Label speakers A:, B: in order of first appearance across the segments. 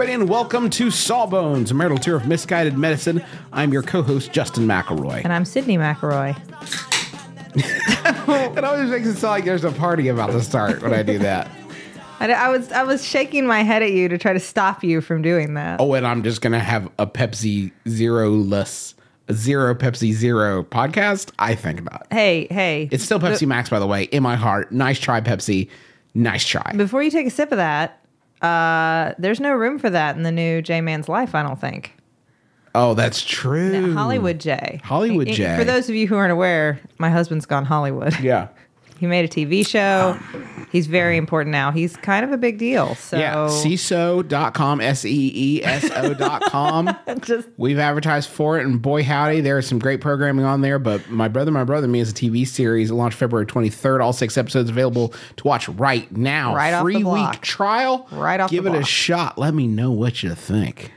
A: Everybody, and welcome to Sawbones, a marital tour of misguided medicine. I'm your co-host, Justin McElroy.
B: And I'm Sydnee McElroy.
A: It always makes it sound like there's a party about to start when I do that.
B: I, I was I was shaking my head at you to try to stop you from doing that.
A: Oh, and I'm just gonna have a Pepsi Zero less, zero Pepsi Zero podcast. I think about.
B: Hey, hey.
A: It's still Pepsi Max, by the way, in my heart. Nice try, Pepsi. Nice try.
B: Before you take a sip of that, uh, there's no room for that in the new J Man's life. I don't think.
A: Oh, that's true.
B: Hollywood J.
A: Hollywood J.
B: For those of you who aren't aware, my husband's gone Hollywood.
A: Yeah.
B: He made a TV show. He's very important now. He's kind of a big deal. So
A: Yeah. Seeso.com, S E E S O.com.
B: just
A: We've advertised for it, and boy, howdy, there is some great programming on there. But My Brother, My Brother, Me is a TV series. It launched February 23rd. All six episodes available to watch right now.
B: Right off the
A: Free
B: block.
A: week trial.
B: Right off
A: Give
B: the
A: it a shot. Let me know what you think.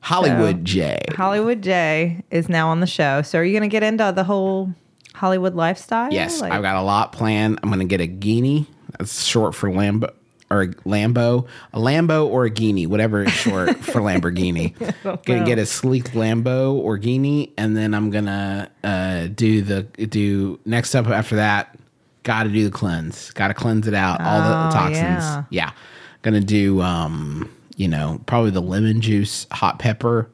A: Hollywood J.
B: Hollywood J is now on the show. So are you going to get into the whole Hollywood lifestyle?
A: Yes,
B: Like-
A: I've got a lot planned. I'm going to get a Guinea. That's short for Lambo. Or a Lambo, a Lambo or a Guinea, whatever is short for Lamborghini. Gonna get a sleek Lambo or Guinea, and then I'm gonna uh, do the do next up after that. Got to do the cleanse. Got to cleanse it out, all the
B: Oh,
A: toxins.
B: yeah.
A: Yeah, gonna do um, you know, probably the lemon juice, hot pepper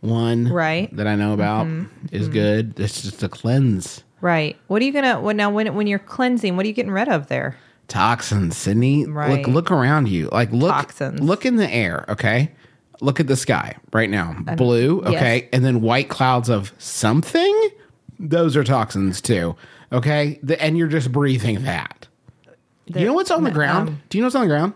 A: one,
B: Right. Mm-hmm.
A: That I know about is good. It's just a cleanse.
B: Right. What are you gonna? Well, now when when you're cleansing, what are you getting rid of there?
A: toxins sydnee
B: Right.
A: look look around you like look
B: Toxins.
A: look in the air okay look at the sky right now blue
B: yes.
A: okay and then white clouds of something those are toxins too okay the, and you're just breathing that you know what's on the ground
B: um,
A: do you know what's on the ground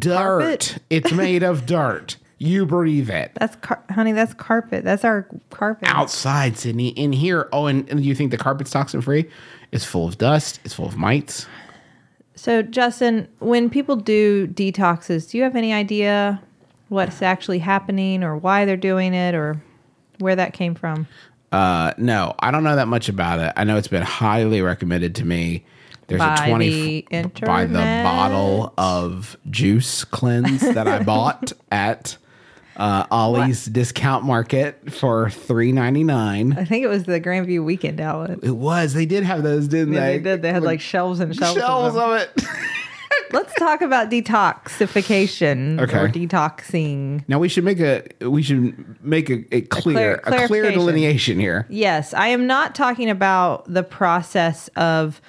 A: dirt
B: carpet?
A: it's made of dirt you breathe it
B: That's car- honey. That's carpet. That's our carpet.
A: outside sydnee in here oh and, and you think the carpet's toxin free it's full of dust it's full of mites
B: So Justin, when people do detoxes, do you have any idea what's actually happening, or why they're doing it, or where that came from?
A: Uh, no, I don't know that much about it. I know it's been highly recommended to me. There's
B: By
A: a 20
B: the
A: by the bottle of juice cleanse that I bought at uh, Ollie's discount market for three ninety nine.
B: I think it was the Grandview Weekend outlet.
A: It was. They did have those, didn't
B: Yeah,
A: they?
B: they did. They had like shelves and shelves.
A: shelves
B: of
A: of it.
B: Let's talk about detoxification
A: Okay.
B: or detoxing.
A: now we should make a we should make a, a clear a clear,
B: clarification.
A: delineation here.
B: Yes, I am not talking about the process of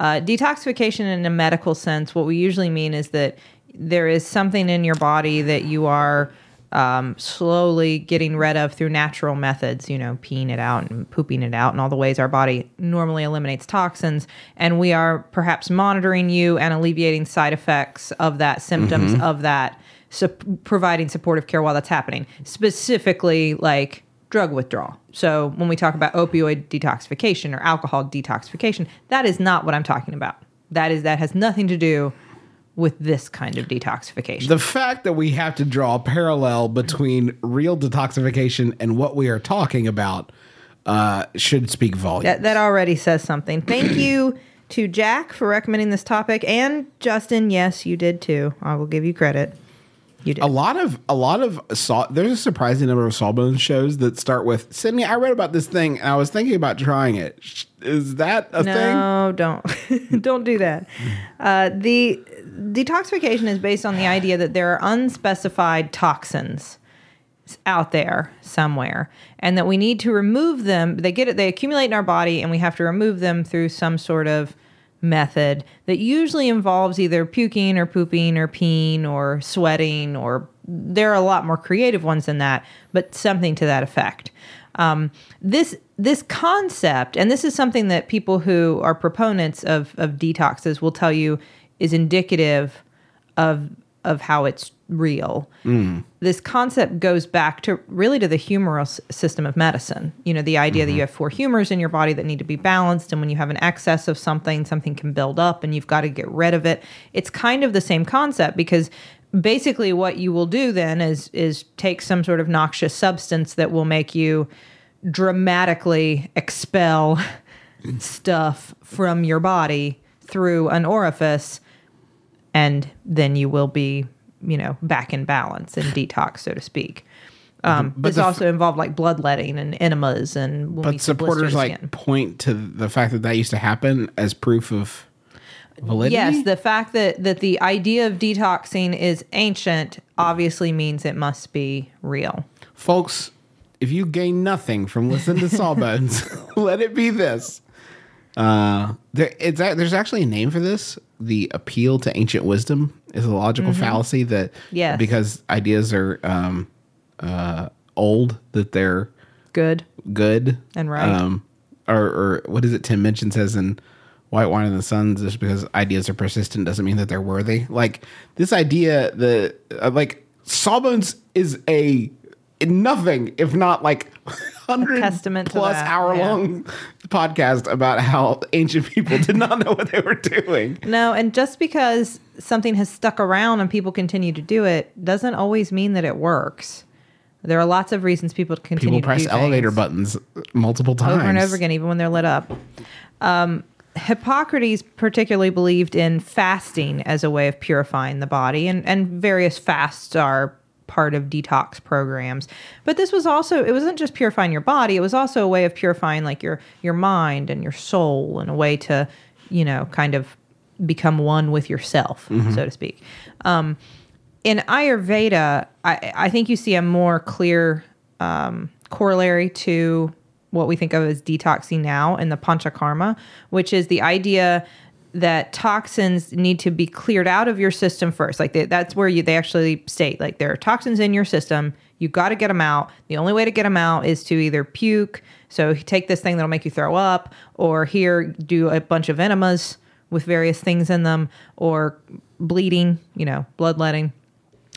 B: uh, detoxification in a medical sense. What we usually mean is that there is something in your body that you are um, slowly getting rid of through natural methods, you know, peeing it out and pooping it out, and all the ways our body normally eliminates toxins. And we are perhaps monitoring you and alleviating side effects of that, symptoms of that, sup- providing supportive care while that's happening. Specifically, like drug withdrawal. So when we talk about opioid detoxification or alcohol detoxification, that is not what I'm talking about. That is that has nothing to do with this kind of detoxification.
A: The fact that we have to draw a parallel between real detoxification and what we are talking about uh, should speak volumes.
B: that that already says something. Thank you to Jack for recommending this topic and Justin, yes, you did too. I will give you credit. You do.
A: A lot of a lot of saw. There's a surprising number of Sawbones shows that start with Sydnee. I read about this thing and I was thinking about trying it. Is that a thing?
B: No, don't don't do that. Uh, the detoxification is based on the idea that there are unspecified toxins out there somewhere, and that we need to remove them. They get it. They accumulate in our body, and we have to remove them through some sort of method that usually involves either puking or pooping or peeing or sweating or there are a lot more creative ones than that, but something to that effect. Um, this this concept, and this is something that people who are proponents of of detoxes will tell you is indicative of of how it's real. Mm. This concept goes back to really to the humoral system of medicine. You know, the idea that you mm-hmm. have four humors in your body that need to be balanced, and when you have an excess of something, something can build up, and you've got to get rid of it. It's kind of the same concept because basically what you will do then is is take some sort of noxious substance that will make you dramatically expel stuff from your body through an orifice and then you will be you know back in balance and detox so to speak um,
A: But
B: this
A: the f-
B: also involved like bloodletting and enemas and
A: But
B: used to blister
A: supporters like
B: skin.
A: point to the fact that that used to happen as proof of validity.
B: yes the fact that that the idea of detoxing is ancient obviously means it must be real
A: folks, if you gain nothing from listening to Sawbones, let it be this. Uh, there, it's there's actually a name for this. The appeal to ancient wisdom is a logical fallacy that
B: Yes.
A: because ideas are um, uh, old that they're
B: good
A: good
B: And right.
A: Um, or, or what is it? Tim Minchin says in White Wine in the Sun, just because ideas are persistent doesn't mean that they're worthy. Like this idea, the uh, like Sawbones is a nothing if not like hundred
B: testament
A: plus
B: that,
A: hour long podcast about how ancient people did not know what they were doing.
B: No, and just because something has stuck around and people continue to do it doesn't always mean that it works. There are lots of reasons people continue
A: People press
B: do
A: elevator buttons multiple times
B: over and over again, even when they're lit up. Um, Hippocrates particularly believed in fasting as a way of purifying the body, and, and various fasts are part of detox programs. But this was also it wasn't just purifying your body; it was also a way of purifying like your your mind and your soul, and a way to you know kind of become one with yourself, so to speak. Um, in Ayurveda, I, I think you see a more clear um, corollary to what we think of as detoxing now in the Panchakarma, which is the idea that toxins need to be cleared out of your system first. Like they, that's where you they actually state like there are toxins in your system. You got to get them out. The only way to get them out is to either puke. So take this thing that'll make you throw up, or here do a bunch of enemas with various things in them, or bleeding. You know, bloodletting.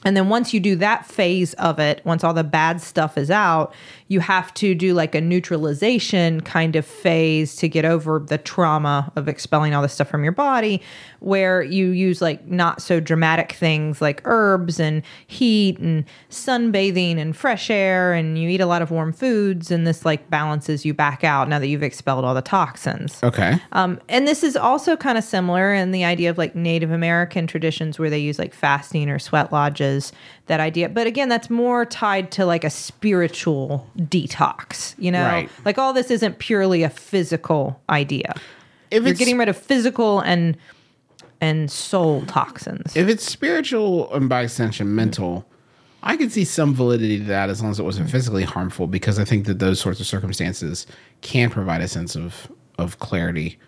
B: And then once you do that phase of it, once all the bad stuff is out, you have to do like a neutralization kind of phase to get over the trauma of expelling all this stuff from your body, where you use like not so dramatic things like herbs and heat and sunbathing and fresh air, and you eat a lot of warm foods, and this like balances you back out now that you've expelled all the toxins.
A: Okay.
B: Um, and this is also kind of similar in the idea of like Native American traditions where they use like fasting or sweat lodges, that idea. But again, that's more tied to like a spiritual detox, you know?
A: Right.
B: Like all this isn't purely a physical idea.
A: If
B: You're
A: it's
B: getting rid of physical and and soul toxins.
A: if it's spiritual and by extension mental, I could see some validity to that as long as it wasn't physically harmful, because I think that those sorts of circumstances can provide a sense of of clarity.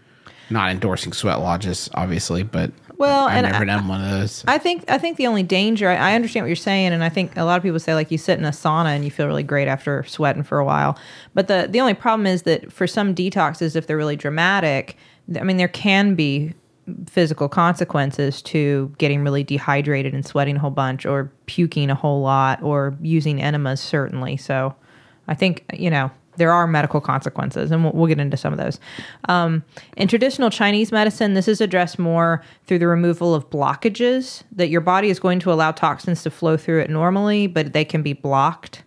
A: Not endorsing sweat lodges, obviously, but
B: Well,
A: I've
B: and
A: never
B: I-
A: done one of those.
B: I think I think the only danger I, I understand what you're saying, and I think a lot of people say like you sit in a sauna and you feel really great after sweating for a while. But the the only problem is that for some detoxes, if they're really dramatic, I mean there can be physical consequences to getting really dehydrated and sweating a whole bunch, or puking a whole lot, or using enemas certainly. So I think you know there are medical consequences, and we'll, we'll get into some of those. Um, in traditional Chinese medicine, this is addressed more through the removal of blockages that your body is going to allow toxins to flow through it normally, but they can be blocked,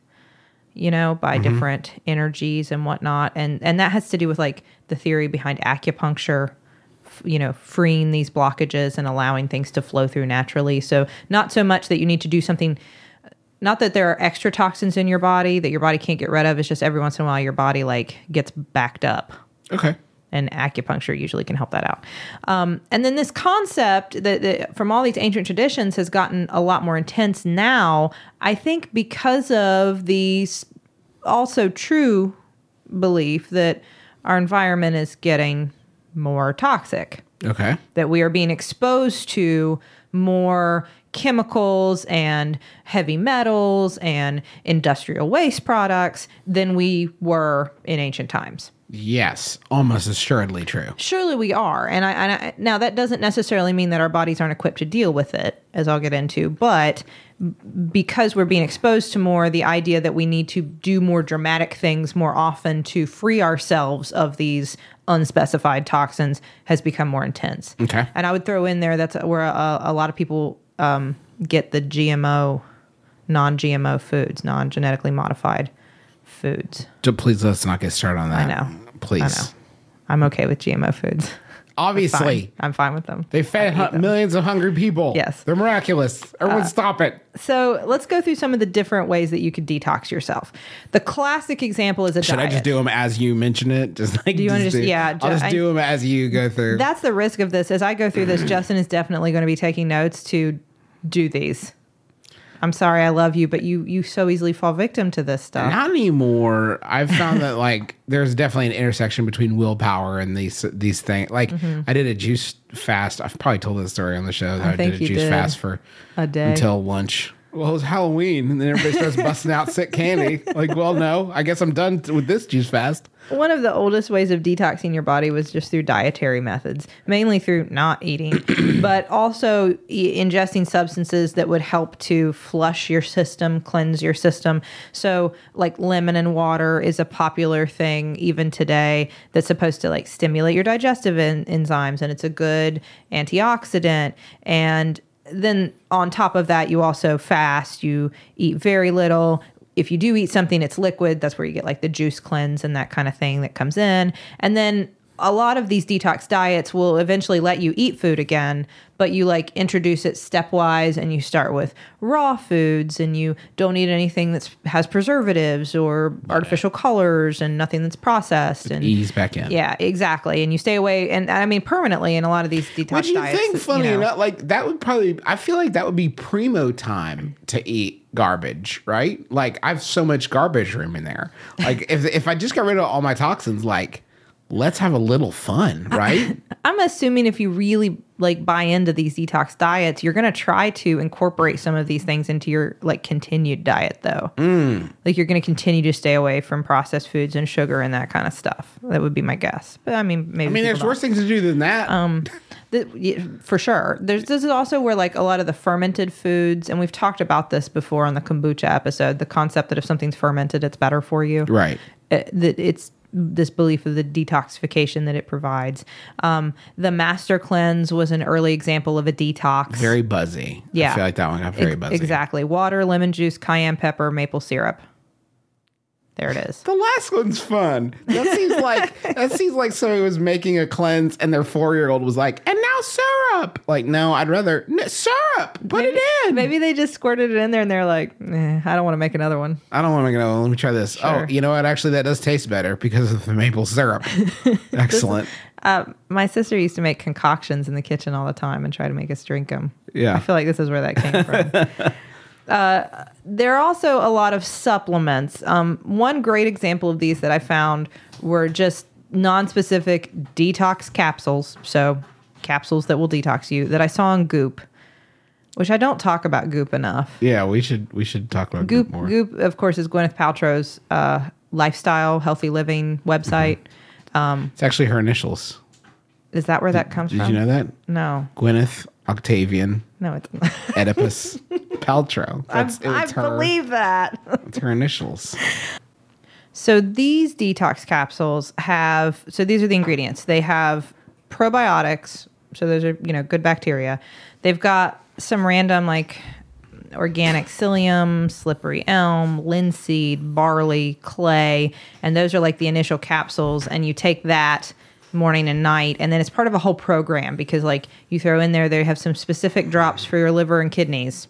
B: you know, by different energies and whatnot, and and that has to do with like the theory behind acupuncture you know, freeing these blockages and allowing things to flow through naturally. So not so much that you need to do something not that there are extra toxins in your body that your body can't get rid of. It's just every once in a while your body like gets backed up
A: Okay.
B: and acupuncture usually can help that out. Um, and then this concept that, that from all these ancient traditions has gotten a lot more intense now. I think because of the also true belief that our environment is getting more toxic
A: Okay.
B: that we are being exposed to more chemicals and heavy metals and industrial waste products than we were in ancient times.
A: Yes, almost assuredly true.
B: Surely we are, and I, and I now that doesn't necessarily mean that our bodies aren't equipped to deal with it, as I'll get into, but because we're being exposed to more, the idea that we need to do more dramatic things more often to free ourselves of these unspecified toxins has become more intense.
A: Okay.
B: And I would throw in there that's where a, a lot of people um, get the GMO, non GMO foods, non genetically modified foods.
A: So please let's not get started on that.
B: I know.
A: Please.
B: I know. I'm okay with GMO foods.
A: Obviously,
B: Fine. I'm fine with them.
A: they fed hu- millions of hungry people.
B: Yes. Uh,
A: They're miraculous. Everyone stop it.
B: So let's go through some of the different ways that you could detox yourself. The classic example is a
A: Should
B: diet.
A: I just do them as you mention it? Just like
B: Do you wanna
A: just
B: just-
A: do-
B: yeah,
A: I'll just
B: I-
A: do them as you go through.
B: That's the risk of this. As I go through this, Justin is definitely going to be taking notes to do these. I'm sorry, I love you, but you you so easily fall victim to this stuff.
A: Not anymore. I've found that like there's definitely an intersection between willpower and these these things. Like I did a juice fast. I've probably told this story on the show that I,
B: Mm-hmm.
A: did a juice
B: did.
A: fast for
B: A day.
A: until lunch. Well, it's Halloween, and then everybody starts busting out sick candy. Like, well, no, I guess I'm done with this juice fast.
B: One of the oldest ways of detoxing your body was just through dietary methods, mainly through not eating, but also e- ingesting substances that would help to flush your system, cleanse your system. So, like lemon and water is a popular thing even today that's supposed to like stimulate your digestive en- enzymes, and it's a good antioxidant. And then on top of that, you also fast, you eat very little. If you do eat something it's liquid. That's where you get like the juice cleanse and that kind of thing that comes in. And then a lot of these detox diets will eventually let you eat food again but you like introduce it stepwise and you start with raw foods and you don't eat anything that has preservatives or artificial colors and nothing that's processed and
A: Ease back in.
B: yeah exactly and you stay away and i mean permanently in a lot of these detox
A: Would you
B: diets
A: think, funny
B: know,
A: enough, like that would probably, I feel like that would be primo time to eat garbage, right? Like I have so much garbage room in there. Like if if I just got rid of all my toxins, like let's have a little fun, right?
B: I'm assuming if you really like buy into these detox diets, you're going to try to incorporate some of these things into your like continued diet though. Mm. Like you're going to continue to stay away from processed foods and sugar and that kind of stuff. That would be my guess. But I mean, maybe
A: I mean, there's worse things to do than that.
B: Um, Th- yeah, for sure. There's this is also where like a lot of the fermented foods, and we've talked about this before on the kombucha episode. The concept that if something's fermented, it's better for you
A: right.
B: uh, that it's this belief of the detoxification that it provides. Um, the master cleanse was an early example of a detox.
A: Very buzzy.
B: Yeah.
A: I feel like that one got very buzzy.
B: Exactly. Water, lemon juice, cayenne pepper, maple syrup. There it is.
A: The last one's fun. That seems like that seems like somebody was making a cleanse and their four year old was like, and now syrup. Like, no, I'd rather "No, syrup. Put it in.
B: Maybe they just squirted it in there and they're like, eh, I don't want to make another one.
A: I don't want to make another. one. Let me try this.
B: Sure.
A: Oh, you know what? Actually, that does taste better because of the maple syrup. Excellent.
B: My sister used to make concoctions in the kitchen all the time and try to make us drink them.
A: Yeah.
B: I feel like this is where that came from. uh, there are also a lot of supplements. Um, one great example of these that I found were just non-specific detox capsules. So capsules that will detox you that I saw on Goop, which I don't talk about Goop enough.
A: Yeah, we should we should talk about
B: Goop,
A: Goop more.
B: Goop, of course, is Gwyneth Paltrow's uh, lifestyle, healthy living website.
A: It's actually her initials.
B: Is that where that comes
A: Did
B: from?
A: Did you know that?
B: No,
A: Gwyneth Octavian
B: no, it's not.
A: Oedipus Paltrow. That's
B: I
A: it's her.
B: believe that.
A: It's her initials.
B: so these detox capsules have so these are the ingredients. They have probiotics, so those are you know good bacteria. They've got some random like organic psyllium, slippery elm, linseed, barley, clay, and those are like the initial capsules. And you take that morning and night and then it's part of a whole program because like you throw in there they have some specific drops for your liver and kidneys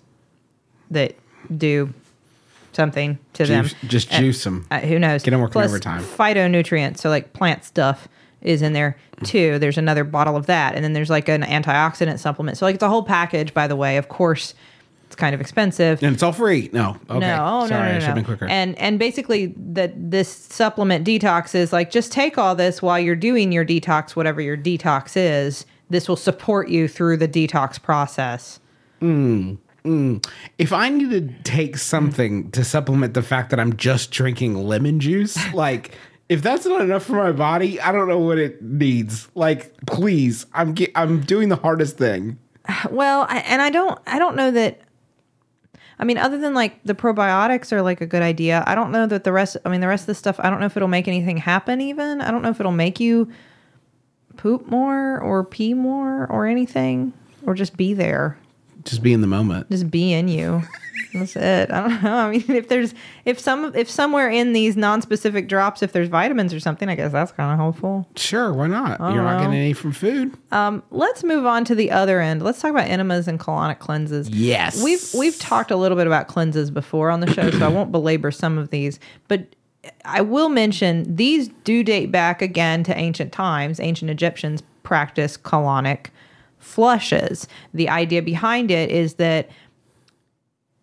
B: that do something to
A: Juice-
B: them
A: just
B: And-
A: them
B: uh, who knows?
A: Get 'em working
B: Plus,
A: overtime.
B: phytonutrients so like plant stuff is in there too. There's another bottle of that and then there's like an antioxidant supplement. So like it's a whole package by the way. Of course kind of expensive
A: And it's all free. No. Okay.
B: no, oh,
A: Sorry,
B: no,
A: I
B: no,
A: should
B: no.
A: have been quicker.
B: And and basically that this supplement detox is like just take all this while you're doing your detox, whatever your detox is. This will support you through the detox process. Mm, mm.
A: if I need to take something to supplement the fact that I'm just drinking lemon juice, like if that's not enough for my body, I don't know what it needs. Like, please, I'm ge- I'm doing the hardest thing.
B: Well, I, and I don't I don't know that. I mean, other than like the probiotics are like a good idea. I don't know that the rest. I mean, the rest of the stuff. I don't know if it'll make anything happen. Even I don't know if it'll make you poop more or pee more or anything or just be there.
A: Just be in the moment.
B: just be in you. That's it. I don't know. I mean, if there's if some if somewhere in these non-specific drops, if there's vitamins or something, I guess that's kind of helpful.
A: Sure, why not? You're not
B: know.
A: getting any from food.
B: Um, let's move on to the other end. Let's talk about enemas and colonic cleanses.
A: Yes.
B: we've we've talked a little bit about cleanses before on the show, so I won't belabor some of these, but. I will mention these do date back again to ancient times. Ancient Egyptians practiced colonic flushes. The idea behind it is that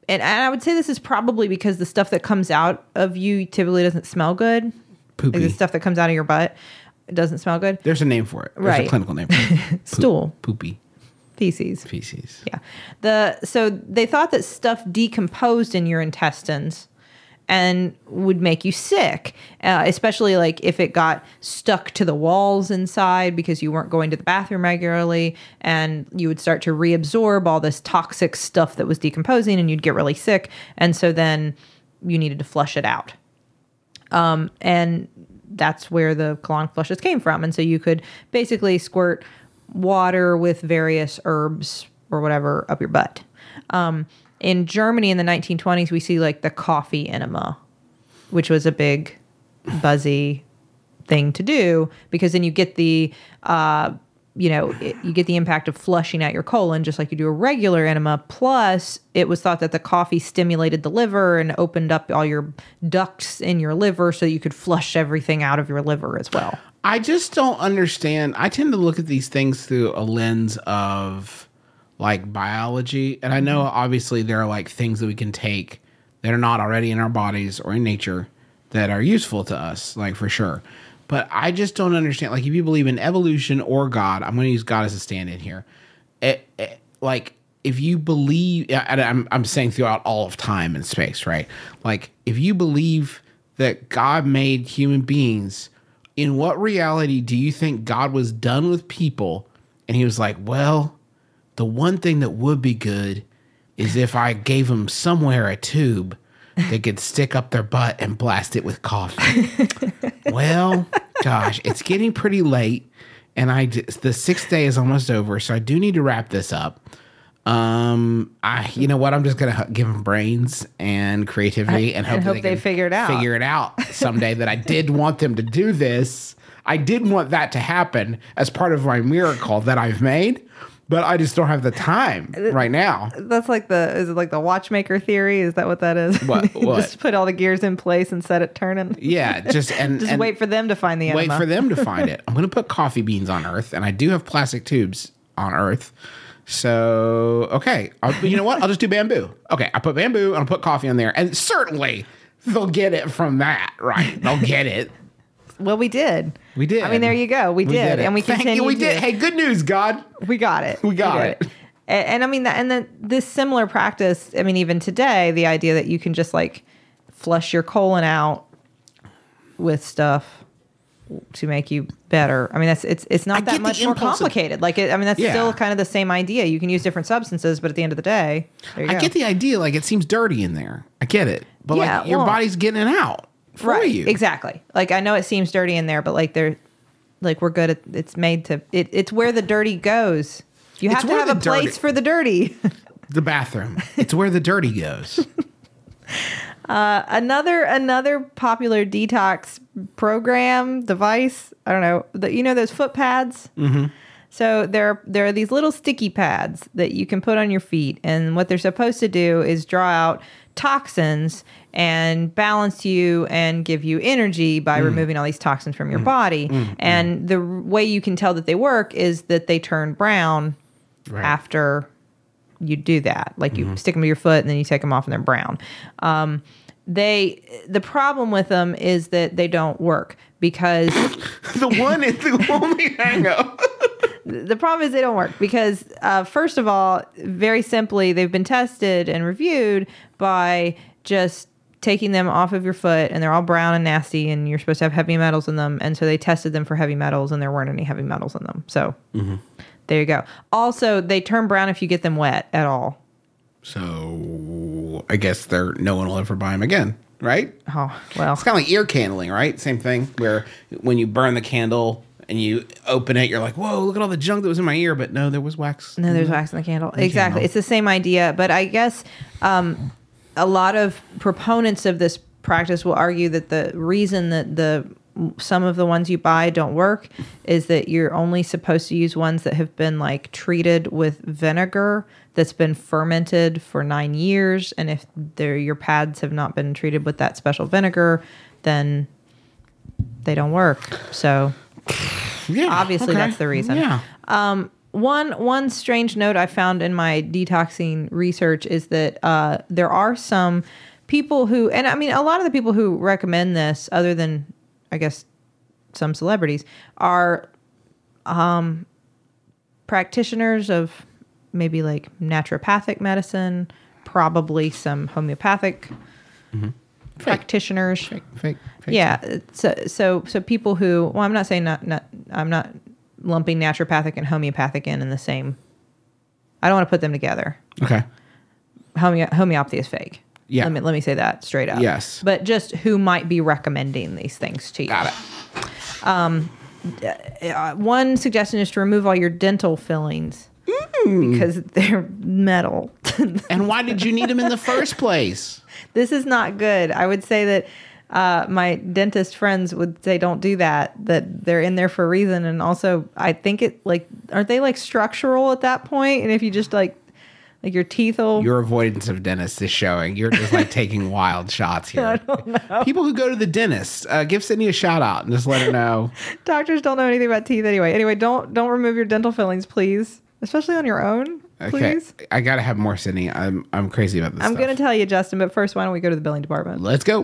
B: and, and I would say this is probably because the stuff that comes out of you typically doesn't smell good. Like
A: Poopy.
B: the stuff that comes out of your butt it doesn't smell good.
A: There's a name for it. There's
B: Right.
A: a clinical name for it. Poop-
B: Stool,
A: Poopy
B: feces.
A: feces.
B: Yeah. The so they thought that stuff decomposed in your intestines and would make you sick, uh, especially like if it got stuck to the walls inside because you weren't going to the bathroom regularly, and you would start to reabsorb all this toxic stuff that was decomposing, and you'd get really sick, and so then you needed to flush it out Um, and that's where the colonic flushes came from. And so you could basically squirt water with various herbs or whatever up your butt. Um, in Germany in the 1920s, we see like the coffee enema, which was a big, buzzy thing to do because then you get the uh, you know it, you get the impact of flushing out your colon just like you do a regular enema plus it was thought that the coffee stimulated the liver and opened up all your ducts in your liver so you could flush everything out of your liver as well
A: I just don't understand. I tend to look at these things through a lens of like biology. And I know mm-hmm. obviously there are like things that we can take that are not already in our bodies or in nature that are useful to us, like for sure. But I just don't understand. Like, if you believe in evolution or God, I'm going to use God as a stand in here. It, it- like, if you believe, and I'm, I'm saying throughout all of time and space, right? Like, if you believe that God made human beings, in what reality do you think God was done with people and he was like, well, the one thing that would be good is if I gave them somewhere a tube they could stick up their butt and blast it with coffee. well, gosh, it's getting pretty late, and I the sixth day is almost over, so I do need to wrap this up. Um, I you know what? I'm just gonna give them brains and creativity and hope,
B: And hope they
A: can
B: figure it out.
A: Figure it out someday. that I did want them to do this. I did want that to happen as part of my miracle that I've made, but I just don't have the time uh, right now.
B: that's like the is it like the watchmaker theory is that what that is
A: What- what?
B: just put all the gears in place and set it turning
A: Yeah, just and
B: just
A: and
B: wait for them to find the
A: wait for them to find it. I'm going to put coffee beans on Earth, and I do have plastic tubes on Earth. So okay, I'll, you know what? I'll just do bamboo. Okay, I put bamboo and I'll put coffee on there, and certainly they'll get it from that, right? They'll get it.
B: Well we did
A: We did.
B: i mean there you go we, did,
A: it.
B: and we
A: Thank you, We
B: to.
A: did. Hey, good news, God.
B: We got it.
A: We got
B: did
A: it.
B: And, and I mean that, and then this similar practice. I mean, even today, the idea that you can just like flush your colon out with stuff to make you better. I mean, that's it's it's not
A: I
B: that much more
A: impulse of-
B: complicated. like, it, I mean, that's
A: Yeah.
B: still kind of the same idea. You can use different substances, but at the end of the day, there you
A: I
B: go.
A: get the idea. Like it seems dirty in there. I get it, but
B: Yeah,
A: like your
B: well-
A: body's getting it out for
B: right
A: you.
B: exactly. Like I know it seems dirty in there, but like they're like we're good at. It's made to. It, it's where the dirty goes. You
A: It's
B: have to have a
A: dirty-
B: place for the dirty.
A: The bathroom. It's where the dirty goes.
B: another another popular detox program device. I don't know. The, you know those foot pads. Mm-hmm. So there there are these little sticky pads that you can put on your feet, and what they're supposed to do is draw out toxins and balance you and give you energy by mm. removing all these toxins from your mm. body. Mm. And the way you can tell that they work is that they turn brown
A: Right.
B: after you do that. Like you mm-hmm. stick them to your foot and then you take them off and they're brown. Um, they the problem with them is that they don't work because
A: the one is the only hang up.
B: the problem is they don't work because uh, first of all very simply they've been tested and reviewed by just taking them off of your foot and they're all brown and nasty and you're supposed to have heavy metals in them and so they tested them for heavy metals and there weren't any heavy metals in them so there you go also they turn brown if you get them wet at all
A: So I guess there no one will ever buy them again, right?
B: oh well
A: It's kind of like ear candling, right? Same thing. Where when you burn the candle and you open it, you're like, "Whoa, look at all the junk that was in my ear," but no, there was wax.
B: No, there's wax in the candle. exactly.
A: candle.
B: It's the same idea, but I guess um, a lot of proponents of this practice will argue that the reason that the some of the ones you buy don't work is that you're only supposed to use ones that have been like treated with vinegar that's been fermented for nine years, and if your pads have not been treated with that special vinegar, then they don't work. So
A: Yeah,
B: Obviously, that's the reason.
A: Yeah.
B: Um, one one strange note I found in my detoxing research is that uh, there are some people who, and I mean, a lot of the people who recommend this, other than I guess some celebrities, are um, practitioners of maybe like naturopathic medicine, probably some homeopathic practitioners.
A: Fake, fake, fake.
B: Yeah. So so so people who well, I'm not saying not not I'm not lumping naturopathic and homeopathic in in the same. I don't want to put them together.
A: Okay.
B: Home- homeopathy is fake.
A: Yeah.
B: Let me let me say that straight up.
A: Yes.
B: But just who might be recommending these things to you?
A: Got it.
B: Uh, one suggestion is to remove all your dental fillings
A: Hmm.
B: because they're metal.
A: And why did you need them in the first place?
B: this is not good. I would say that uh, my dentist friends would say don't do that. That they're in there for a reason, and also I think it like aren't they like structural at that point? And if you just like like your teeth will
A: Your avoidance of dentists is showing. You're just like taking wild shots here. People who go to the dentist, uh, give Sydnee a shout out and just let her know.
B: doctors don't know anything about teeth anyway. Anyway, don't don't remove your dental fillings, please, especially on your own.
A: Okay,
B: Please.
A: I gotta have more Sydnee. I'm I'm crazy about this.
B: I'm
A: stuff.
B: gonna tell you, Justin, but first, why don't we go to the billing department?
A: Let's go.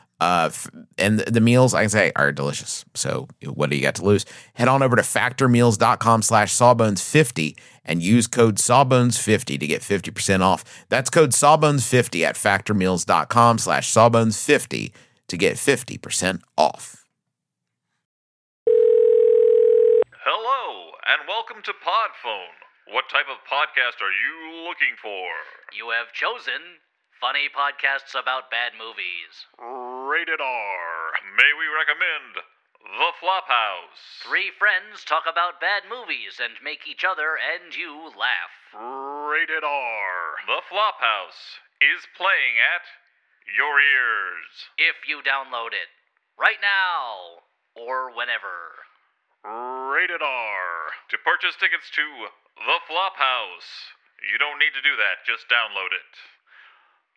C: Uh, f- and the, the meals, I can say, are delicious. So what do you got to lose? Head on over to factormeals.com slash sawbones50 and use code sawbones50 to get 50% off. That's code sawbones50 at factormeals.com slash sawbones50 to get 50% off.
D: Hello, and welcome to Podphone. What type of podcast are you looking for?
E: You have chosen funny podcasts about bad movies.
D: Rated R. May we recommend The Flophouse?
E: Three friends talk about bad movies and make each other and you laugh.
D: Rated R. The Flophouse is playing at your ears.
E: If you download it right now or whenever.
D: Rated R. To purchase tickets to The Flophouse, you don't need to do that, just download it.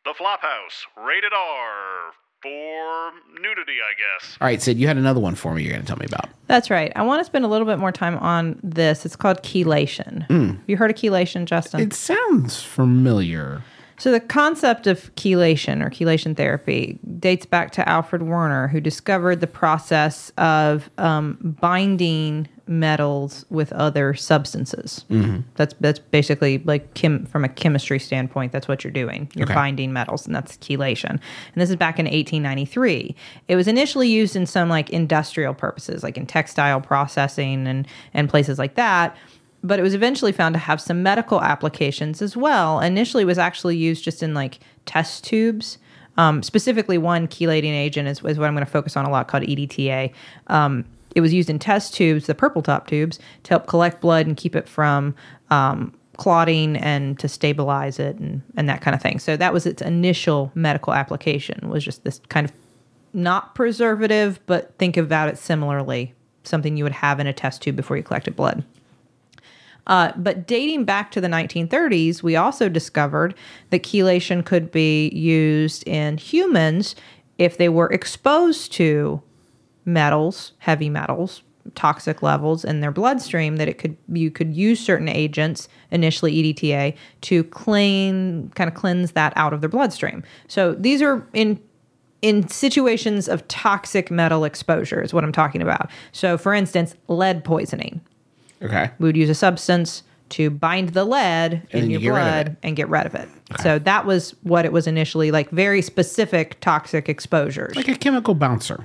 D: The Flophouse, rated R for nudity, I guess.
A: All right, Sid, you had another one for me you're going to tell me about.
B: That's right. I want to spend a little bit more time on this. It's called chelation. Have you heard of chelation, Justin?
A: It sounds familiar.
B: So the concept of chelation or chelation therapy dates back to Alfred Werner, who discovered the process of um, binding metals with other substances. That's that's basically like chem, from a chemistry standpoint. That's what you're doing. You're
A: Okay.
B: binding metals, and that's chelation. And this is back in 1893. It was initially used in some like industrial purposes, like in textile processing and and places like that but it was eventually found to have some medical applications as well. Initially, it was actually used just in like test tubes. Um, specifically, one chelating agent is, is what I'm going to focus on a lot called EDTA. Um, it was used in test tubes, the purple top tubes, to help collect blood and keep it from um, clotting and to stabilize it and, and that kind of thing. So that was its initial medical application was just this kind of not preservative, but think about it similarly, something you would have in a test tube before you collected blood. Uh, but dating back to the 1930s, we also discovered that chelation could be used in humans if they were exposed to metals, heavy metals, toxic levels in their bloodstream. That it could you could use certain agents, initially EDTA, to clean kind of cleanse that out of their bloodstream. So these are in in situations of toxic metal exposure is what I'm talking about. So for instance, lead poisoning
A: Okay.
B: we would use a substance to bind the lead
A: then
B: in your blood and get rid of it. So that was what it was initially like very specific toxic exposures.
A: Like a chemical bouncer.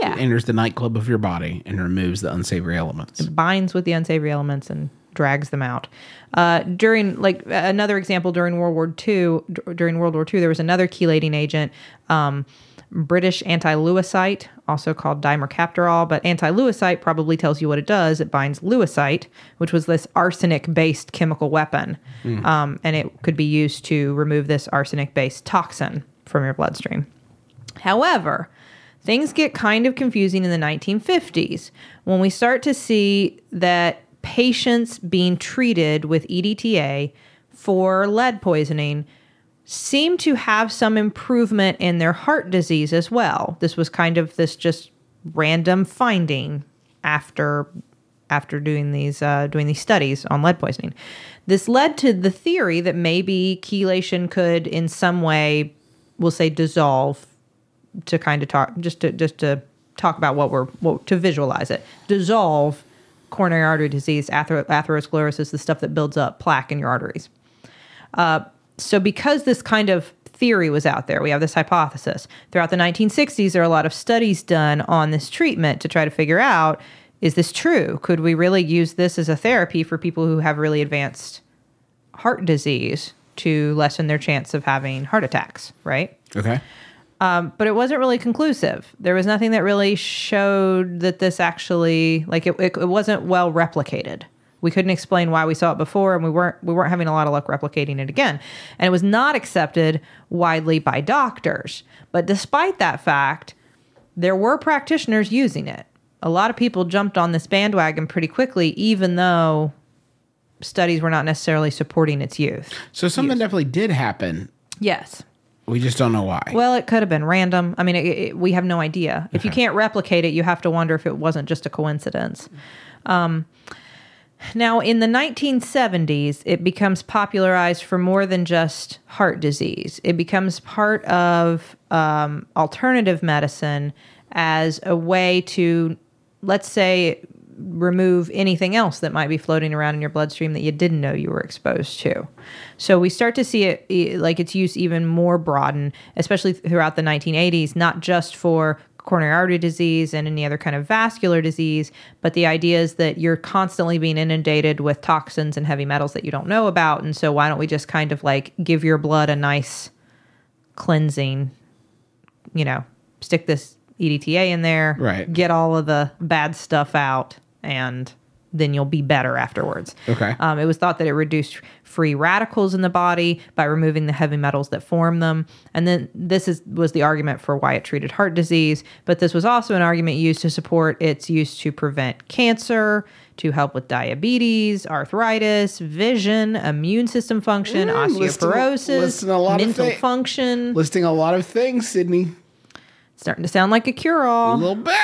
B: Yeah.
A: It enters the nightclub of your body and removes the unsavory elements.
B: It binds with the unsavory elements and drags them out. Uh, during like another example during World War II, d- during World War II, there was another chelating agent, um, British anti-lewisite, also called dimercaprol, but anti-lewisite probably tells you what it does. It binds lewisite, which was this arsenic-based chemical weapon, um, and it could be used to remove this arsenic-based toxin from your bloodstream. However, things get kind of confusing in the 1950s when we start to see that patients being treated with EDTA for lead poisoning seem to have some improvement in their heart disease as well. This was kind of this just random finding after after doing these uh, doing these studies on lead poisoning. This led to the theory that maybe chelation could, in some way, we'll say, dissolve to kind of talk just to just to talk about what we're what, to visualize it dissolve coronary artery disease ather- atherosclerosis the stuff that builds up plaque in your arteries uh, so because this kind of theory was out there. We have this hypothesis. Throughout the 1960s, there are a lot of studies done on this treatment to try to figure out is this true? Could we really use this as a therapy for people who have really advanced heart disease to lessen their chance of having heart attacks, right?
A: Okay.
B: Um, but it wasn't really conclusive. There was nothing that really showed that this actually like it, it, it wasn't well replicated. We couldn't explain why we saw it before, and we weren't we weren't having a lot of luck replicating it again. And it was not accepted widely by doctors. But despite that fact, there were practitioners using it. A lot of people jumped on this bandwagon pretty quickly, even though studies were not necessarily supporting its use.
A: So something definitely did happen.
B: Yes.
A: We just don't know why.
B: Well, it could have been random. I mean, it, it, we have no idea. If you can't replicate it, you have to wonder if it wasn't just a coincidence. Um, now, in the 1970s, it becomes popularized for more than just heart disease. It becomes part of um, alternative medicine as a way to, let's say, remove anything else that might be floating around in your bloodstream that you didn't know you were exposed to. So we start to see it like its use even more broaden, especially throughout the 1980s, not just for coronary artery disease and any other kind of vascular disease, but the idea is that you're constantly being inundated with toxins and heavy metals that you don't know about. And so why don't we just kind of like give your blood a nice cleansing, you know, stick this EDTA in there,
A: Right.
B: get all of the bad stuff out, and then you'll be better afterwards.
A: Okay.
B: Um, it was thought that it reduced free radicals in the body by removing the heavy metals that form them. And then this is was the argument for why it treated heart disease. But this was also an argument used to support its use to prevent cancer, to help with diabetes, arthritis, vision, immune system function,
A: Mm,
B: osteoporosis,
A: listing of
B: mental
A: thi-
B: function.
A: Listing a lot of things, Sydnee.
B: Starting to sound like a cure-all
A: A little bit.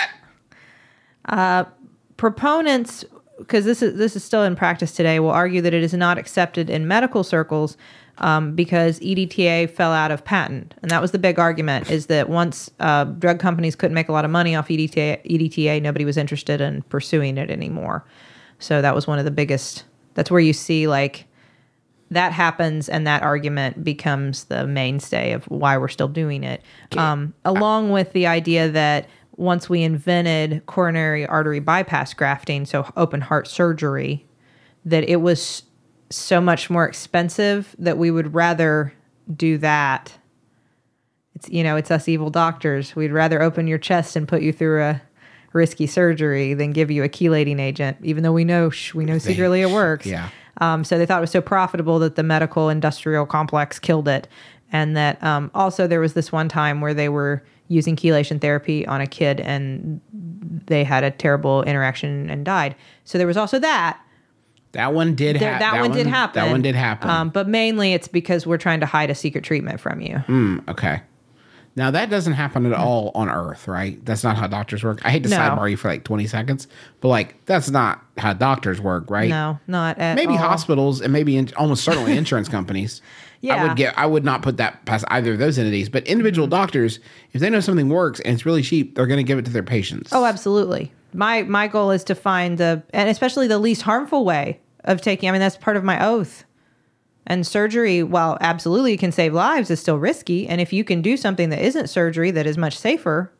B: Proponents because this is this is still in practice today will argue that it is not accepted in medical circles um, because EDTA fell out of patent, and that was the big argument: is that once uh, drug companies couldn't make a lot of money off EDTA, EDTA, nobody was interested in pursuing it anymore. So that was one of the biggest. That's where you see like that happens, and that argument becomes the mainstay of why we're still doing it. Um, along with the idea that once we invented coronary artery bypass grafting, so open heart surgery, that it was so much more expensive that we would rather do that. It's you know, it's us evil doctors. We'd rather open your chest and put you through a risky surgery than give you a chelating agent, even though we know shh, we know secretly it works.
A: Yeah.
B: Um, so they thought it was so profitable that the medical industrial complex killed it. And that um, also there was this one time where they were using chelation therapy on a kid and they had a terrible interaction and died. So there was also that.
A: That one did happen.
B: that, one, did happen.
A: That one did happen.
B: Um, but mainly it's because we're trying to hide a secret treatment from you.
A: Mm, okay. Now that doesn't happen at all on Earth, right? That's not how doctors work. I hate to
B: No.
A: sidebar you for like twenty seconds, but like that's not how doctors work, right?
B: No, not at
A: Maybe
B: all.
A: hospitals and maybe in, almost certainly insurance companies. I would get. I would not put that past either of those entities. But individual mm-hmm. doctors, if they know something works and it's really cheap, they're going to give it to their patients.
B: Oh, absolutely. My my goal is to find the and especially the least harmful way of taking. I mean, that's part of my oath. And surgery, while absolutely can save lives, is still risky. And if you can do something that isn't surgery that is much safer,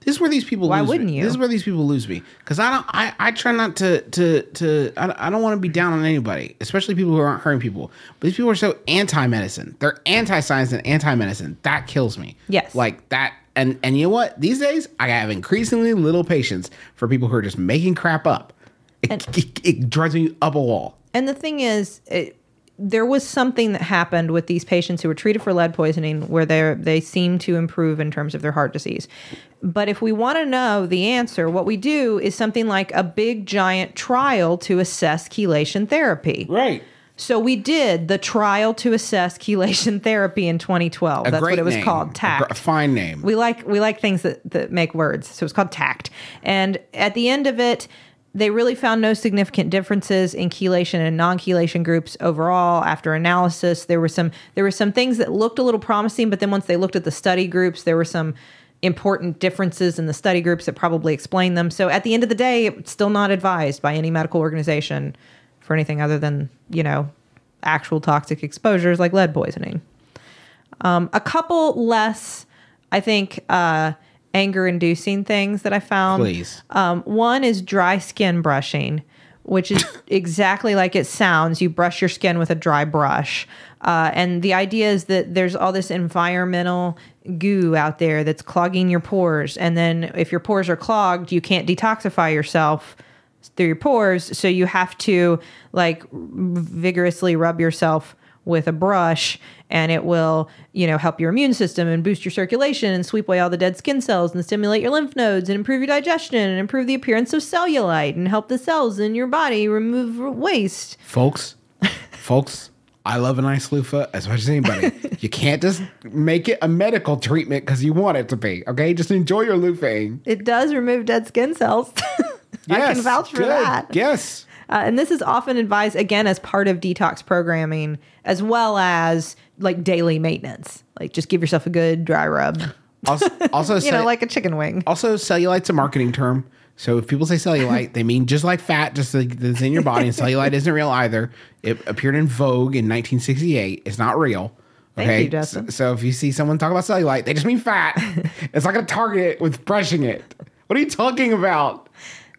A: This is where these people.
B: Why
A: lose
B: wouldn't
A: me.
B: you?
A: This is where these people lose me because I don't. I, I try not to to to. I, I don't want to be down on anybody, especially people who aren't hurting people. But these people are so anti-medicine. They're anti-science and anti-medicine. That kills me.
B: Yes.
A: Like that. And and you know what? These days, I have increasingly little patience for people who are just making crap up. It, it, it drives me up a wall.
B: And the thing is, it, there was something that happened with these patients who were treated for lead poisoning where they they seemed to improve in terms of their heart disease. But if we want to know the answer, what we do is something like a big giant trial to assess chelation therapy.
A: Right.
B: So we did the trial to assess chelation therapy in 2012.
A: A
B: That's what it was
A: name.
B: called, TACT.
A: A fine name.
B: We like we like things that that make words. So it's called tact. And at the end of it, they really found no significant differences in chelation and non-chelation groups overall. After analysis, there were some there were some things that looked a little promising, but then once they looked at the study groups, there were some important differences in the study groups that probably explain them. So at the end of the day, it's still not advised by any medical organization for anything other than, you know, actual toxic exposures like lead poisoning. Um, a couple less, I think, uh, anger inducing things that I found.
A: Please.
B: Um, one is dry skin brushing, which is exactly like it sounds. You brush your skin with a dry brush. Uh, and the idea is that there's all this environmental goo out there that's clogging your pores. And then if your pores are clogged, you can't detoxify yourself through your pores. So you have to like vigorously rub yourself with a brush and it will, you know, help your immune system and boost your circulation and sweep away all the dead skin cells and stimulate your lymph nodes and improve your digestion and improve the appearance of cellulite and help the cells in your body remove waste.
A: folks, folks, I love a nice loofah as much as anybody. you can't just make it a medical treatment because you want it to be. Okay, just enjoy your loofahing.
B: It does remove dead skin cells. I can vouch for
A: good.
B: that.
A: Yes.
B: Uh, and this is often advised again as part of detox programming, as well as like daily maintenance. Like just give yourself a good dry rub.
A: Also, also,
B: You know, like a chicken wing.
A: also, cellulite's a marketing term. So if people say cellulite, they mean just like fat, just like that's in your body. And cellulite isn't real either. It appeared in Vogue in 1968. It's not real.
B: Thank
A: Okay.
B: you, Justin.
A: So, so if you see someone talk about cellulite, they just mean fat. it's like a target it with brushing it. What are you talking about?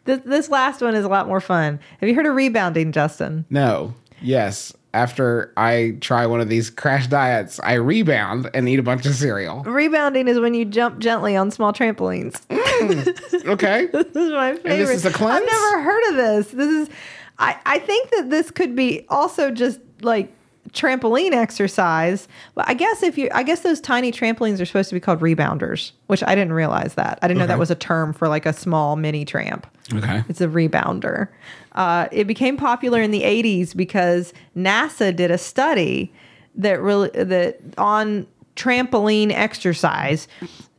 B: This, this last one is a lot more fun. Have you heard of rebounding, Justin?
A: No. Yes. After I try one of these crash diets, I rebound and eat a bunch of cereal.
B: Rebounding is when you jump gently on small trampolines. Mm.
A: Okay.
B: this is my favorite.
A: this is a cleanse?
B: I've never heard of this. This is, I, I think that this could be also just like trampoline exercise. But I guess if you, I guess those tiny trampolines are supposed to be called rebounders, which I didn't realize that. I didn't know that was a term for like a small mini tramp.
A: Okay.
B: It's a rebounder. Uh, it became popular in the 80s because NASA did a study that really that on trampoline exercise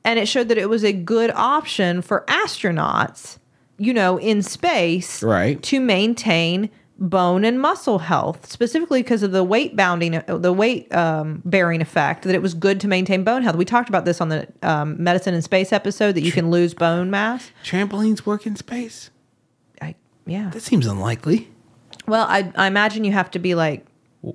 B: and it showed that it was a good option for astronauts, you know, in space
A: Right.
B: to maintain bone and muscle health, specifically because of the weight bounding, the weight um, bearing effect. That it was good to maintain bone health. We talked about this on the um, medicine and space episode that you can lose bone mass.
A: Trampolines work in space?
B: I, yeah.
A: That seems unlikely.
B: Well, I, I imagine you have to be like,
A: Weighted.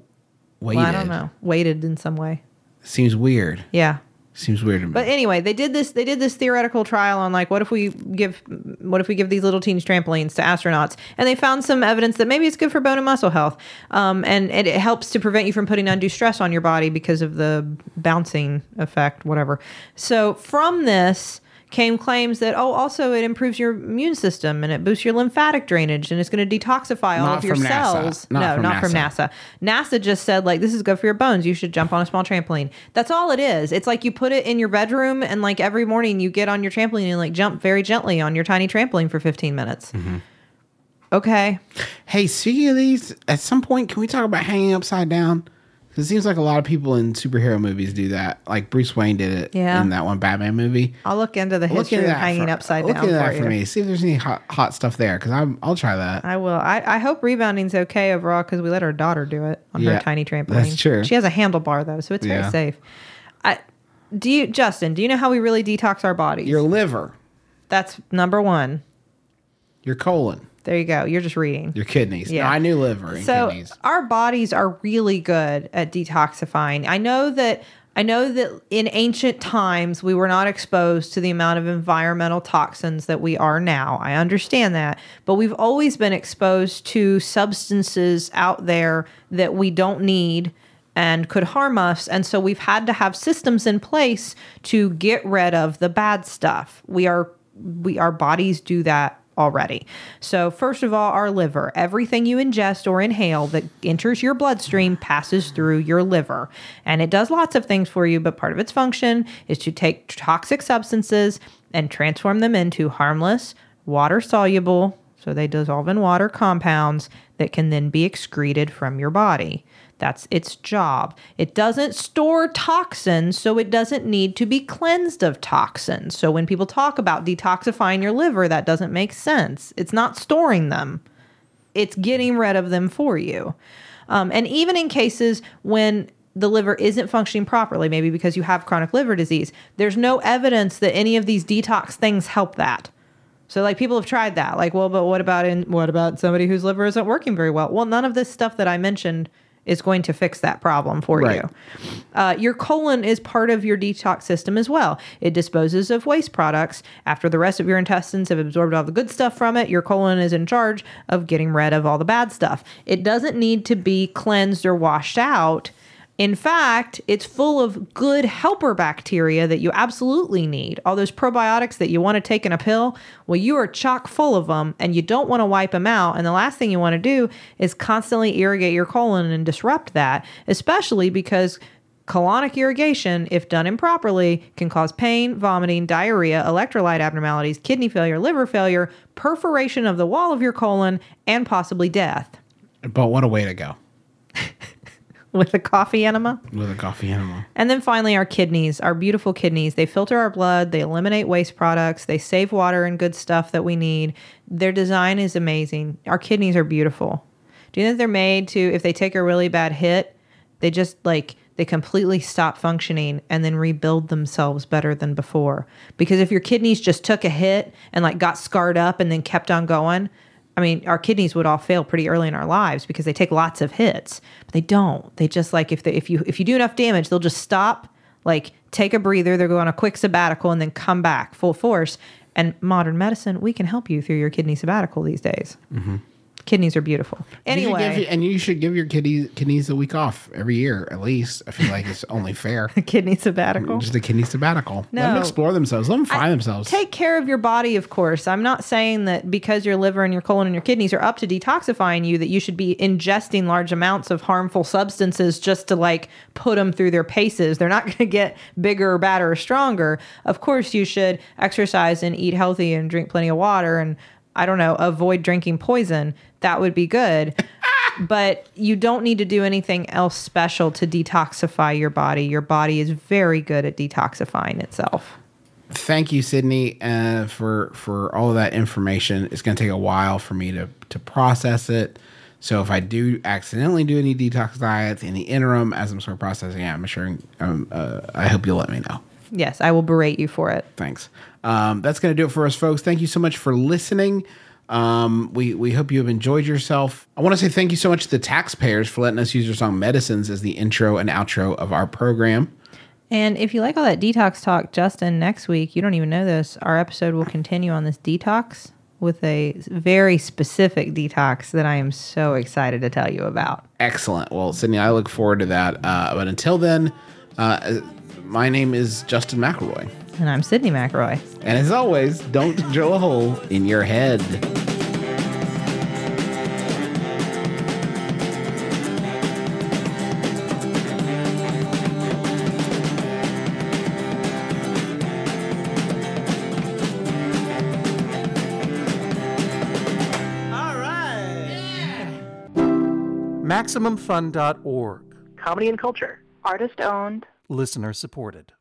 B: well, I don't know, weighted in some way.
A: Seems weird.
B: Yeah.
A: Seems weird to me.
B: But anyway, they did this. They did this theoretical trial on like, what if we give, what if we give these little teeny trampolines to astronauts? And they found some evidence that maybe it's good for bone and muscle health, um, and, and it helps to prevent you from putting undue stress on your body because of the bouncing effect, whatever. So from this came claims that oh, also it improves your immune system and it boosts your lymphatic drainage and it's going to detoxify all
A: Not
B: of your
A: from NASA.
B: cells.
A: Not
B: no,
A: from
B: not from
A: NASA.
B: NASA. NASA just said like this is good for your bones. You should jump on a small trampoline. That's all it is. It's like you put it in your bedroom and like every morning you get on your trampoline and like jump very gently on your tiny trampoline for 15 minutes.
A: Mm-hmm.
B: Okay.
A: hey, speaking of these, at some point, can we talk about hanging upside down? It seems like a lot of people in superhero movies do that. Like Bruce Wayne did it
B: Yeah.
A: in that one Batman movie.
B: I'll look into the
A: Look
B: history
A: into
B: of hanging
A: for-
B: upside
A: look
B: down
A: into
B: for
A: that for me. See if there's any hot, hot stuff there because I'm I'll try that.
B: I will. I, I hope rebounding's okay overall because we let our daughter do it on
A: Yeah,
B: her tiny trampoline.
A: that's true.
B: She has a handlebar though, so it's
A: Yeah.
B: very safe. I, do you, Justin? Do you know how we really detox our bodies?
A: Your liver,
B: That's number one.
A: your colon,
B: There you go. You're just reading.
A: your kidneys.
B: Yeah.
A: No, I knew liver and
B: so
A: kidneys.
B: our bodies are really good at detoxifying. I know that I know that in ancient times we were not exposed to the amount of environmental toxins that we are now. I understand that, but we've always been exposed to substances out there that we don't need and could harm us and so we've had to have systems in place to get rid of the bad stuff. We are we our bodies do that already. So, first of all, our liver. Everything you ingest or inhale that enters your bloodstream passes through your liver. And it does lots of things for you, but part of its function is to take toxic substances and transform them into harmless, water soluble, so they dissolve in water compounds that can then be excreted from your body. That's its job. It doesn't store toxins, so it doesn't need to be cleansed of toxins. So when people talk about detoxifying your liver, that doesn't make sense. It's not storing them, it's getting rid of them for you. Um, and even in cases when the liver isn't functioning properly, maybe because you have chronic liver disease, there's no evidence that any of these detox things help that. So like people have tried that. Like, well, but what about in what about somebody whose liver isn't working very well? Well, none of this stuff that I mentioned is going to fix that problem for
A: Right.
B: you. Uh, your colon is part of your detox system as well. It disposes of waste products. After the rest of your intestines have absorbed all the good stuff from it, your colon is in charge of getting rid of all the bad stuff. It doesn't need to be cleansed or washed out. In fact, it's full of good helper bacteria that you absolutely need. All those probiotics that you want to take in a pill, well, you are chock full of them and you don't want to wipe them out. And the last thing you want to do is constantly irrigate your colon and disrupt that, especially because colonic irrigation, if done improperly, can cause pain, vomiting, diarrhea, electrolyte abnormalities, kidney failure, liver failure, perforation of the wall of your colon, and possibly death.
A: But what a way to go
B: With a coffee enema?
A: with a coffee animal.
B: And then finally, our kidneys, our beautiful kidneys. They filter our blood, they eliminate waste products, they save water and good stuff that we need. Their design is amazing. Our kidneys are beautiful. Do you think they're made to, if they take a really bad hit, they just like, they completely stop functioning and then rebuild themselves better than before? Because if your kidneys just took a hit and like got scarred up and then kept on going, I mean, our kidneys would all fail pretty early in our lives because they take lots of hits, but they don't. They just like if they if you if you do enough damage, they'll just stop, like take a breather, they'll go on a quick sabbatical and then come back full force. And modern medicine, we can help you through your kidney sabbatical these days. Mm-hmm. Kidneys are beautiful.
A: You
B: Anyway,
A: give- and you should give your kidneys kidneys a week off every year at least. I feel like it's only fair.
B: a kidney sabbatical.
A: Just a kidney sabbatical. Let them explore themselves. Let them find
B: I-
A: themselves.
B: Take care of your body, of course. I'm not saying that because your liver and your colon and your kidneys are up to detoxifying you that you should be ingesting large amounts of harmful substances just to like put them through their paces. They're not going to get bigger or badder or stronger. Of course, you should exercise and eat healthy and drink plenty of water and I don't know, avoid drinking poison. That would be good. but you don't need to do anything else special to detoxify your body. Your body is very good at detoxifying itself.
A: Thank you, Sydnee, uh, for for all of that information. It's going to take a while for me to to process it. So if I do accidentally do any detox diets in the interim, as I'm sort of processing, it, I'm sure. Um, uh, I hope you'll let me know.
B: Yes, I will berate you for it.
A: Thanks. Um, that's going to do it for us, folks. Thank you so much for listening. Um, we we hope you have enjoyed yourself. I want to say thank you so much to the taxpayers for letting us use your song "Medicines" as the intro and outro of our program.
B: And if you like all that detox talk, Justin, next week, you don't even know this, our episode will continue on this detox with a very specific detox that I am so excited to tell you about.
A: Excellent. Well, Sydnee, I look forward to that. Uh, but until then, uh, my name is Justin McElroy.
B: And I'm Sydnee McElroy.
A: And as always, don't drill a hole in your head.
F: All right.
G: MaximumFun.org.
H: Comedy and culture.
I: Artist owned.
G: Listener supported.